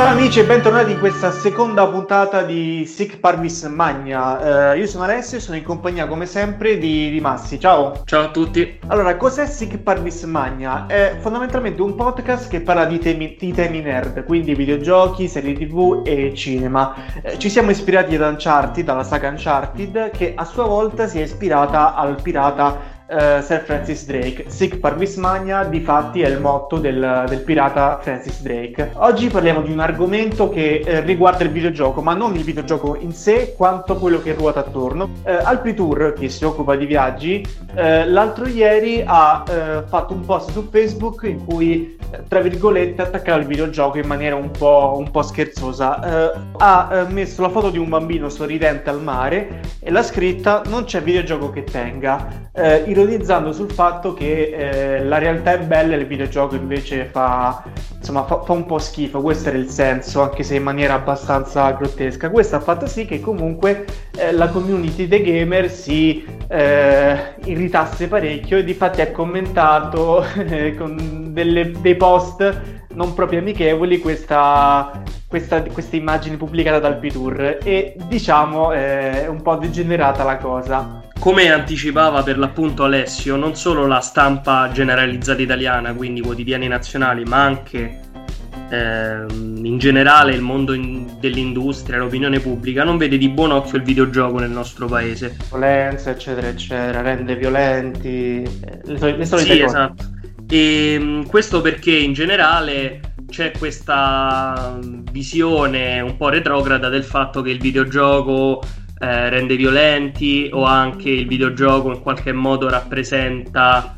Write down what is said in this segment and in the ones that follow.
Ciao amici e bentornati in questa seconda puntata di Sic Parvis Magna. Uh, io sono Alessio e sono in compagnia come sempre di, di, Massi. Ciao. Ciao a tutti. Allora, cos'è Sic Parvis Magna? È fondamentalmente un podcast che parla di temi, di temi nerd, quindi videogiochi, serie tv e cinema. Uh, ci siamo ispirati ad Uncharted, dalla saga Uncharted, che a sua volta si è ispirata al pirata uh, Sir Francis Drake. Sic Parvis Magna, di fatti, è il motto del, del, pirata Francis Drake. Oggi parliamo di un argomento che eh, riguarda il videogioco, ma non il videogioco in sé, quanto quello che ruota attorno. Uh, Alpitour, che si occupa di viaggi, uh, l'altro ieri ha fatto un post su Facebook in cui, tra virgolette, attaccava il videogioco in maniera un po', un po scherzosa. ha messo la foto di un bambino sorridente al mare e l'ha scritta non c'è videogioco che tenga. Eh, ironizzando sul fatto che eh, la realtà è bella e il videogioco invece fa, insomma, fa, fa, un po' schifo, questo era il senso, anche se in maniera abbastanza grottesca. Questo ha fatto sì che comunque eh, la community dei gamer si eh, irritasse parecchio e di fatti ha commentato eh, con delle, dei post non proprio amichevoli questa, questa, questa immagine pubblicata dal Pitour e diciamo eh, è un po' degenerata la cosa. Come anticipava per l'appunto Alessio, non solo la stampa generalizzata italiana, quindi quotidiani nazionali, ma anche eh, in generale il mondo in, dell'industria, l'opinione pubblica, non vede di buon occhio il videogioco nel nostro paese. Violenza, eccetera, eccetera, rende violenti, eh, le, sol- le solite sì, esatto. E ehm, questo perché in generale c'è questa visione un po' retrograda del fatto che il videogioco eh, rende violenti o anche il videogioco in qualche modo rappresenta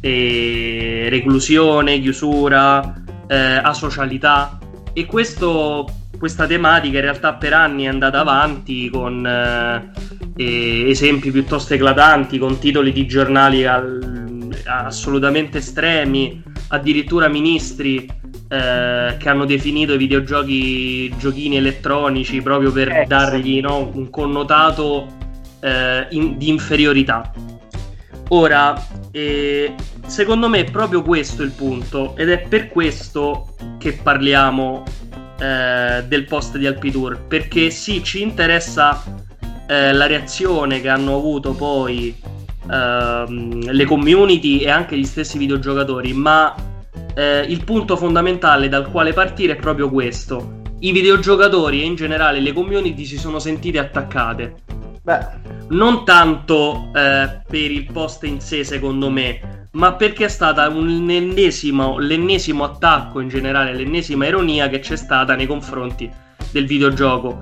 eh, reclusione, chiusura, eh, asocialità. E questo, questa tematica in realtà per anni è andata avanti con eh, esempi piuttosto eclatanti, con titoli di giornali al, assolutamente estremi, addirittura ministri eh, che hanno definito i videogiochi giochini elettronici proprio per eh, dargli no, un connotato eh, in, di inferiorità. Ora, eh, secondo me è proprio questo il punto ed è per questo che parliamo eh, del post di Alpitour, perché sì, ci interessa la reazione che hanno avuto poi ehm, le community e anche gli stessi videogiocatori, ma eh, il punto fondamentale dal quale partire è proprio questo. I videogiocatori e in generale le community si sono sentite attaccate. Beh. Non tanto eh, per il post in sé, secondo me, ma perché è stata l'ennesimo attacco in generale, l'ennesima ironia che c'è stata nei confronti del videogioco.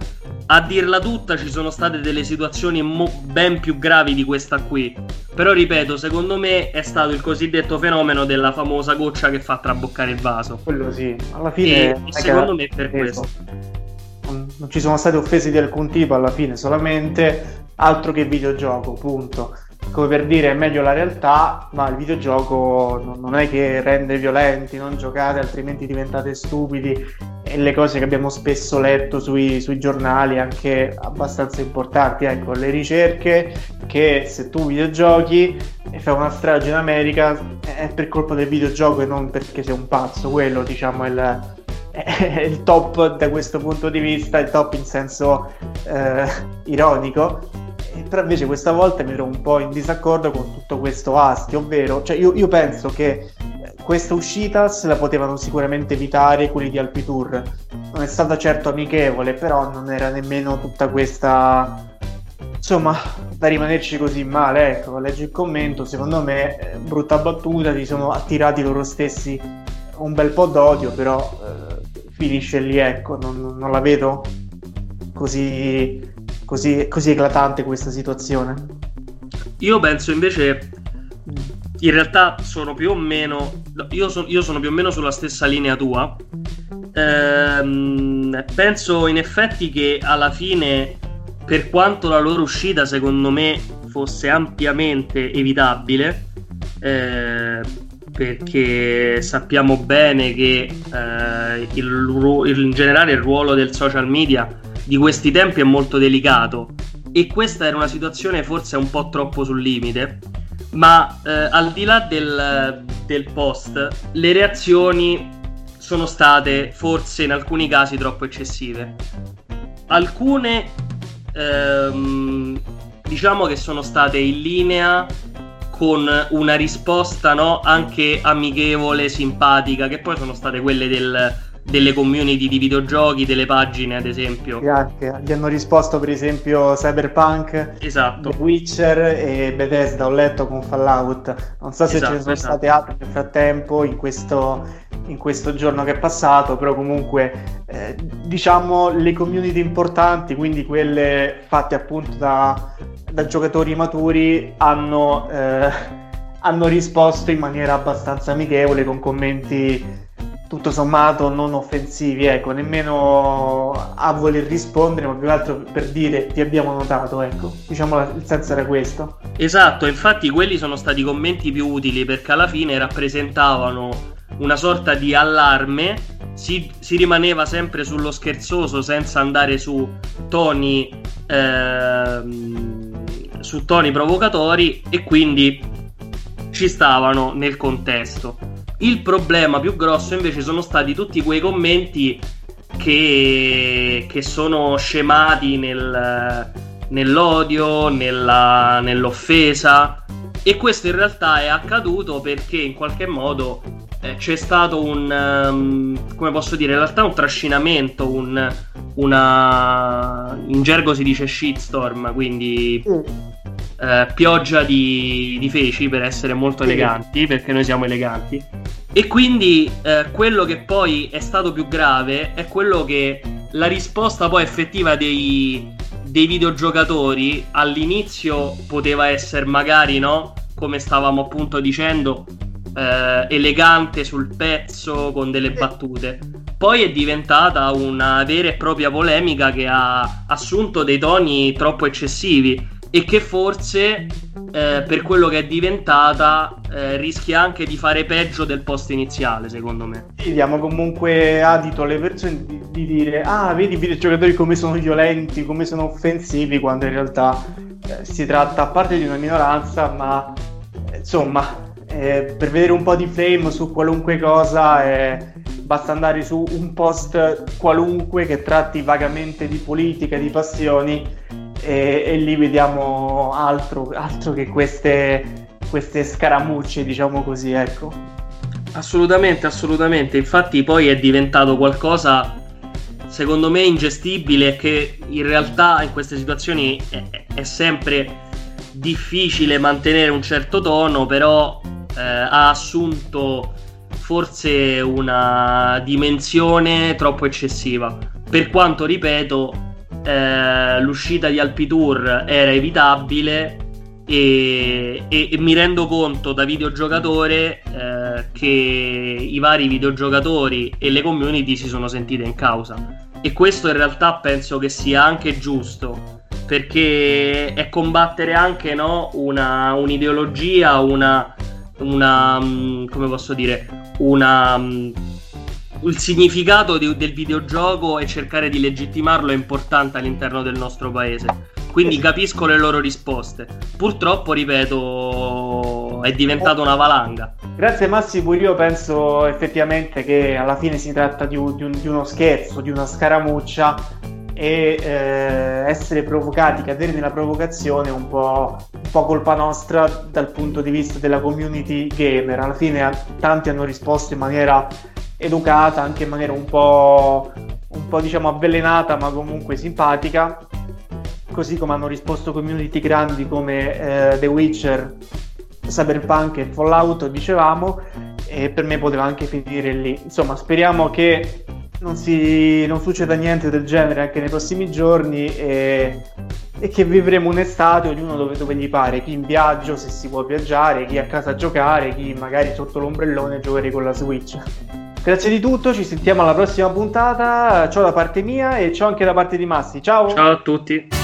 A dirla tutta ci sono state delle situazioni mo- ben più gravi di questa qui. Però ripeto, secondo me è stato il cosiddetto fenomeno della famosa goccia che fa traboccare il vaso. Quello sì, alla fine... E, secondo me è per questo. Non ci sono state offese di alcun tipo alla fine, solamente altro che videogioco, punto come per dire è meglio la realtà, ma il videogioco non è che rende violenti, non giocate altrimenti diventate stupidi e le cose che abbiamo spesso letto sui, sui giornali anche abbastanza importanti, ecco le ricerche che se tu videogiochi e fai una strage in America è per colpa del videogioco e non perché sei un pazzo, quello diciamo è il, è il top da questo punto di vista, il top in senso eh, ironico. Però invece questa volta mi trovo un po' in disaccordo con tutto questo astio, ovvero, cioè io, io penso che questa uscita se la potevano sicuramente evitare quelli di Alpitour. Non è stata certo amichevole, però non era nemmeno tutta questa insomma, da rimanerci così male, ecco, leggo il commento, secondo me, eh, brutta battuta, si sono attirati loro stessi un bel po' d'odio, però eh, finisce lì, ecco, non, non la vedo così così, così eclatante questa situazione? Io penso invece, in realtà sono più o meno, io, so, io sono più o meno sulla stessa linea tua. Ehm, penso in effetti che alla fine, per quanto la loro uscita secondo me fosse ampiamente evitabile, eh, perché sappiamo bene che eh, il, il, in generale il ruolo del social media di questi tempi è molto delicato e questa era una situazione forse un po' troppo sul limite, ma eh, al di là del, del post, le reazioni sono state forse in alcuni casi troppo eccessive. Alcune ehm, diciamo che sono state in linea con una risposta no, anche amichevole, simpatica, che poi sono state quelle del, delle community di videogiochi, delle pagine ad esempio. Anche. Gli hanno risposto per esempio Cyberpunk, esatto. The Witcher e Bethesda, ho letto con Fallout. Non so se esatto, ce ne sono esatto. state altre nel frattempo in questo, in questo giorno che è passato, però comunque eh, diciamo le community importanti, quindi quelle fatte appunto da da giocatori maturi hanno, eh, hanno risposto in maniera abbastanza amichevole con commenti tutto sommato non offensivi, ecco, nemmeno a voler rispondere, ma più che altro per dire ti abbiamo notato, ecco, diciamo il senso era questo. Esatto, infatti quelli sono stati i commenti più utili perché alla fine rappresentavano una sorta di allarme, si, si rimaneva sempre sullo scherzoso senza andare su toni... Ehm, su toni provocatori e quindi ci stavano nel contesto. Il problema più grosso invece sono stati tutti quei commenti che, che sono scemati nel, nell'odio, nella, nell'offesa. E questo in realtà è accaduto perché in qualche modo eh, c'è stato un, um, come posso dire, in realtà un trascinamento, un, una... in gergo si dice shitstorm, quindi eh, pioggia di, di, feci per essere molto eleganti, perché noi siamo eleganti. E quindi eh, quello che poi è stato più grave è quello che la risposta poi effettiva dei, dei videogiocatori all'inizio poteva essere magari, no? Come stavamo appunto dicendo, eh, elegante sul pezzo con delle battute. Poi è diventata una vera e propria polemica che ha assunto dei toni troppo eccessivi e che forse eh, per quello che è diventata eh, rischia anche di fare peggio del post iniziale secondo me. Sì, diamo comunque adito alle persone di, di, dire ah vedi i videogiocatori come sono violenti come sono offensivi quando in realtà eh, si tratta a parte di una minoranza ma eh, insomma eh, per vedere un po' di flame su qualunque cosa eh, basta andare su un post qualunque che tratti vagamente di politica, di passioni e, e lì vediamo altro, altro che queste, queste scaramucce, diciamo così, ecco. Assolutamente, assolutamente. Infatti poi è diventato qualcosa secondo me ingestibile che in realtà in queste situazioni è, è sempre difficile mantenere un certo tono, però eh, ha assunto forse una dimensione troppo eccessiva. Per quanto, ripeto, eh, l'uscita di Alpitour era evitabile e, e, e, mi rendo conto da videogiocatore eh, che i vari videogiocatori e le community si sono sentite in causa. E questo in realtà penso che sia anche giusto perché è combattere anche no, una, un'ideologia, una, una, mm, come posso dire, una, mm, il significato di, del videogioco e cercare di legittimarlo è importante all'interno del nostro paese. Quindi capisco le loro risposte. Purtroppo, ripeto, è diventata una valanga. Grazie Massimo, io penso effettivamente che alla fine si tratta di, un, di, un, di uno scherzo, di una scaramuccia e eh, essere provocati, cadere nella provocazione è un un po', colpa nostra dal punto di vista della community gamer. Alla fine tanti hanno risposto in maniera educata, anche in maniera un po', un po' diciamo avvelenata ma comunque simpatica, così come hanno risposto community grandi come eh, The Witcher, Cyberpunk e Fallout, dicevamo, e per me poteva anche finire lì. Insomma, speriamo che non, si, non succeda niente del genere anche nei prossimi giorni e, e che vivremo un'estate ognuno dove, dove, gli pare, chi in viaggio se si può viaggiare, chi a casa a giocare, chi magari sotto l'ombrellone giocare con la Switch. Grazie di tutto, ci sentiamo alla prossima puntata, ciao da parte mia e ciao anche da parte di Massi, ciao! Ciao a tutti!